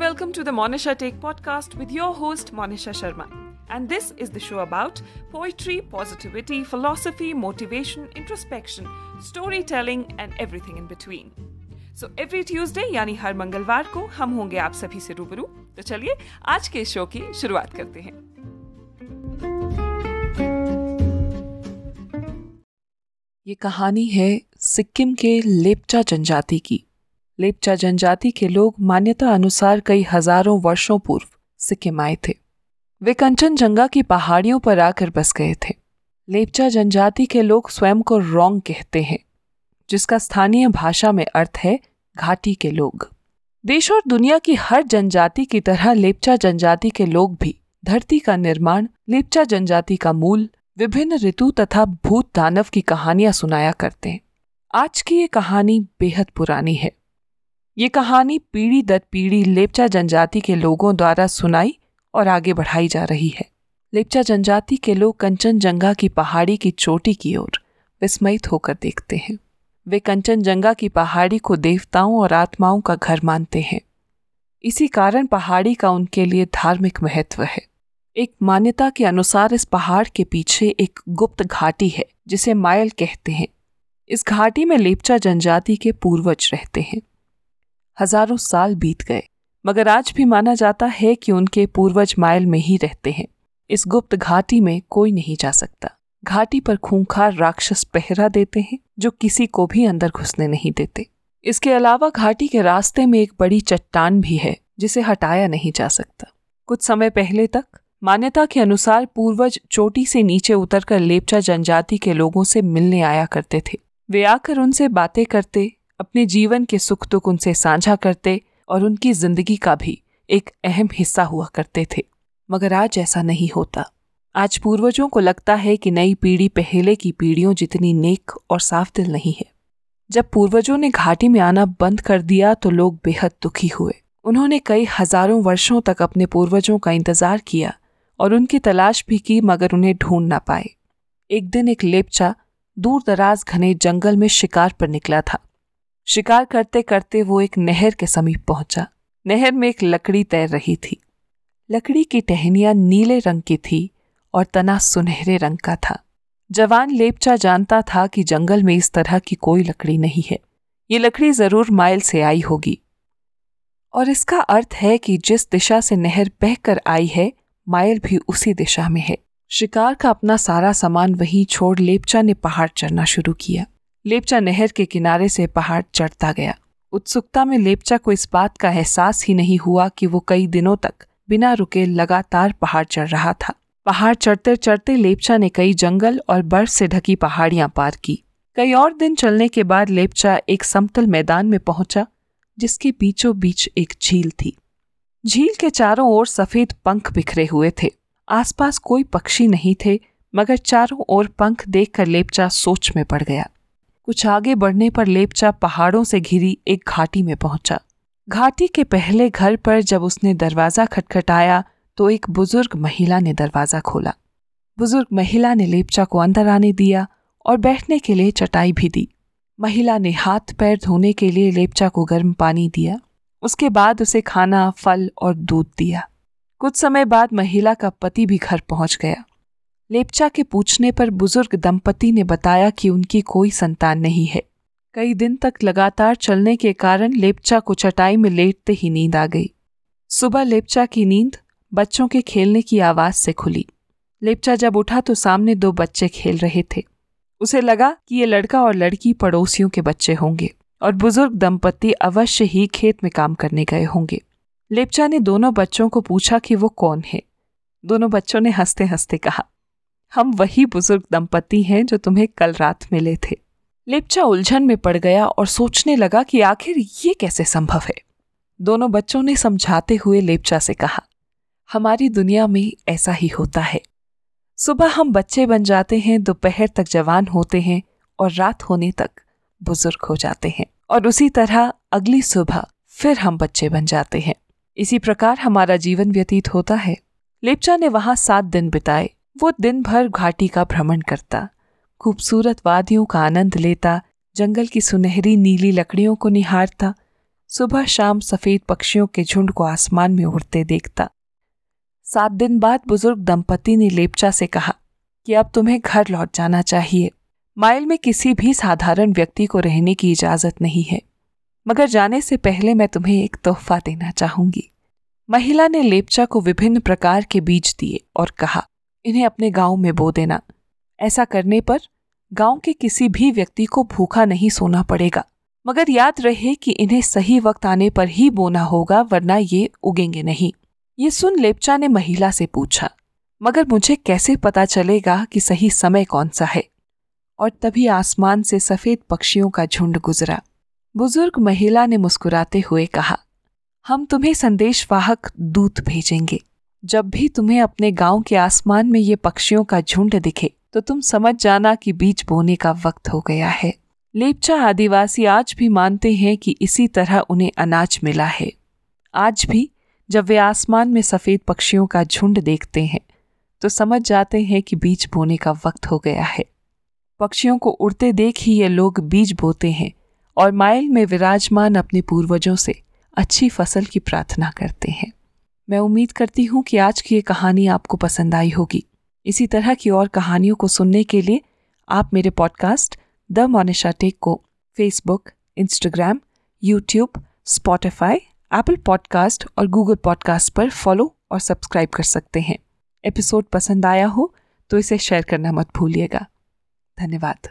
welcome to the Monisha Take podcast with your host Monisha Sharma. And this is the show about poetry, positivity, philosophy, motivation, introspection, storytelling and everything in between. So every Tuesday यानी हर मंगलवार को हम होंगे आप सभी से रूबरू तो चलिए आज के शो की शुरुआत करते हैं ये कहानी है सिक्किम के लेपचा जनजाति की लेपचा जनजाति के लोग मान्यता अनुसार कई हज़ारों वर्षों पूर्व सिक्किम आए थे। वे कंचनजंगा की पहाड़ियों पर आकर बस गए थे। लेपचा जनजाति के लोग स्वयं को रोंग कहते हैं, जिसका स्थानीय भाषा में अर्थ है घाटी के लोग। देश और दुनिया की हर जनजाति की तरह लेपचा जनजाति के लोग भी धरती का निर्माण, लेपचा जनजाति का मूल, विभिन्न ऋतु तथा भूत दानव की कहानियाँ सुनाया करते हैं। आज की ये कहानी बेहद पुरानी है। ये कहानी पीढ़ी दर पीढ़ी लेपचा जनजाति के लोगों द्वारा सुनाई और आगे बढ़ाई जा रही है। लेपचा जनजाति के लोग कंचनजंगा की पहाड़ी की चोटी की ओर विस्मयित होकर देखते हैं। वे कंचनजंगा की पहाड़ी को देवताओं और आत्माओं का घर मानते हैं। इसी कारण पहाड़ी का उनके लिए धार्मिक महत्व है। एक मान्यता के अनुसार इस पहाड़ के पीछे एक गुप्त घाटी है, जिसे मायल कहते हैं। इस घाटी में लेपचा जनजाति के पूर्वज रहते हैं। हज़ारों साल बीत गए। मगर आज भी माना जाता है कि उनके पूर्वज मायल में ही रहते हैं। इस गुप्त घाटी में कोई नहीं जा सकता। घाटी पर खूंखार राक्षस पहरा देते हैं, जो किसी को भी अंदर घुसने नहीं देते। इसके अलावा घाटी के रास्ते में एक बड़ी चट्टान भी है, जिसे हटाया नहीं जा सकता। कुछ समय पहले तक, मान्यता के अनुसार पूर्वज चोटी से नीचे उतरकर लेपचा जनजाति के लोगों से मिलने आया करते थे। वे आकर उनसे बातें करते अपने जीवन के सुख दुख उनसे साझा करते और उनकी ज़िंदगी का भी एक अहम हिस्सा हुआ करते थे। मगर आज ऐसा नहीं होता। आज पूर्वजों को लगता है कि नई पीढ़ी पहले की पीढ़ियों जितनी नेक और साफ़ दिल नहीं है। जब पूर्वजों ने घाटी में आना बंद कर दिया तो लोग बेहद दुखी हुए। उन्होंने कई हज़ारों वर्षों तक अपने पूर्वजों का इंतज़ार किया और उनकी तलाश भी की मगर उन्हें ढूंढ ना पाए। एक दिन एक लेपचा दूर दराज घने जंगल में शिकार पर निकला था। शिकार करते करते वो एक नहर के समीप पहुँचा। नहर में एक लकड़ी तैर रही थी। लकड़ी की टहनियाँ नीले रंग की थी और तना सुनहरे रंग का था। जवान लेपचा जानता था कि जंगल में इस तरह की कोई लकड़ी नहीं है। ये लकड़ी ज़रूर माइल से आई होगी। और इसका अर्थ है कि जिस दिशा से नहर बहकर आई है, माइल भी उसी दिशा में है। शिकार का अपना सारा सामान वहीं छोड़ लेपचा ने पहाड़ चढ़ना शुरू किया। लेपचा नहर के किनारे से पहाड़ चढ़ता गया। उत्सुकता में लेपचा को इस बात का एहसास ही नहीं हुआ कि वो कई दिनों तक बिना रुके लगातार पहाड़ चढ़ रहा था। पहाड़ चढ़ते चढ़ते लेपचा ने कई जंगल और बर्फ़ से ढकी पहाड़ियाँ पार की। कई और दिन चलने के बाद लेपचा एक समतल मैदान में पहुँचा, जिसके बीचों बीच एक झील थी। झील के चारों ओर सफ़ेद पंख बिखरे हुए थे। आसपास कोई पक्षी नहीं थे, मगर चारों ओर पंख देखकर लेपचा सोच में पड़ गया। कुछ आगे बढ़ने पर लेपचा पहाड़ों से घिरी एक घाटी में पहुँचा। घाटी के पहले घर पर जब उसने दरवाज़ा खटखटाया तो एक बुज़ुर्ग महिला ने दरवाज़ा खोला। बुज़ुर्ग महिला ने लेपचा को अंदर आने दिया और बैठने के लिए चटाई भी दी। महिला ने हाथ पैर धोने के लिए लेपचा को गर्म पानी दिया। उसके बाद उसे खाना, फल और दूध दिया। कुछ समय बाद महिला का पति भी घर पहुँच गया। लेपचा के पूछने पर बुज़ुर्ग दंपति ने बताया कि उनकी कोई संतान नहीं है। कई दिन तक लगातार चलने के कारण लेपचा को चटाई में लेटते ही नींद आ गई। सुबह लेपचा की नींद बच्चों के खेलने की आवाज़ से खुली। लेपचा जब उठा तो सामने दो बच्चे खेल रहे थे। उसे लगा कि ये लड़का और लड़की पड़ोसियों के बच्चे होंगे और बुज़ुर्ग दंपति अवश्य ही खेत में काम करने गए होंगे। लेपचा ने दोनों बच्चों को पूछा कि वो कौन है। दोनों बच्चों ने हँसते हँसते कहा हम वही बुज़ुर्ग दंपति हैं जो तुम्हें कल रात मिले थे। लिप्चा उलझन में पड़ गया और सोचने लगा कि आखिर ये कैसे संभव है। दोनों बच्चों ने समझाते हुए लेपचा से कहा, हमारी दुनिया में ऐसा ही होता है। सुबह हम बच्चे बन जाते हैं, दोपहर तक जवान होते हैं और रात होने तक बुज़ुर्ग हो जाते हैं। और उसी तरह अगली सुबह फिर हम बच्चे बन जाते हैं। इसी प्रकार हमारा जीवन व्यतीत होता है। लेपचा ने वहाँ सात दिन बिताए। वो दिन भर घाटी का भ्रमण करता खूबसूरत वादियों का आनंद लेता, जंगल की सुनहरी नीली लकड़ियों को निहारता, सुबह शाम सफ़ेद पक्षियों के झुंड को आसमान में उड़ते देखता। सात दिन बाद बुज़ुर्ग दंपति ने लेपचा से कहा कि अब तुम्हें घर लौट जाना चाहिए। माइल में किसी भी साधारण व्यक्ति को रहने की इजाज़त नहीं है। मगर जाने से पहले मैं तुम्हें एक तोहफा देना चाहूँगी। महिला ने लेपचा को विभिन्न प्रकार के बीज दिए और कहा इन्हें अपने गाँव में बो देना। ऐसा करने पर गाँव के किसी भी व्यक्ति को भूखा नहीं सोना पड़ेगा। मगर याद रहे कि इन्हें सही वक्त आने पर ही बोना होगा, वरना ये उगेंगे नहीं। ये सुन लेपचा ने महिला से पूछा, मगर मुझे कैसे पता चलेगा कि सही समय कौन सा है? और तभी आसमान से सफ़ेद पक्षियों का झुंड गुजरा। बुज़ुर्ग महिला ने मुस्कुराते हुए कहा, हम तुम्हें संदेशवाहक दूत भेजेंगे। जब भी तुम्हें अपने गाँव के आसमान में ये पक्षियों का झुंड दिखे तो तुम समझ जाना कि बीज बोने का वक्त हो गया है। लेपचा आदिवासी आज भी मानते हैं कि इसी तरह उन्हें अनाज मिला है। आज भी जब वे आसमान में सफ़ेद पक्षियों का झुंड देखते हैं तो समझ जाते हैं कि बीज बोने का वक्त हो गया है। पक्षियों को उड़ते देख ही ये लोग बीज बोते हैं और माइल में विराजमान अपने पूर्वजों से अच्छी फ़सल की प्रार्थना करते हैं। मैं उम्मीद करती हूँ कि आज की ये कहानी आपको पसंद आई होगी। इसी तरह की और कहानियों को सुनने के लिए आप मेरे पॉडकास्ट द मोनिशा टेक को Facebook Instagram YouTube Spotify Apple podcast और गूगल पॉडकास्ट पर फॉलो और सब्सक्राइब कर सकते हैं। एपिसोड पसंद आया हो तो इसे शेयर करना मत भूलिएगा। धन्यवाद।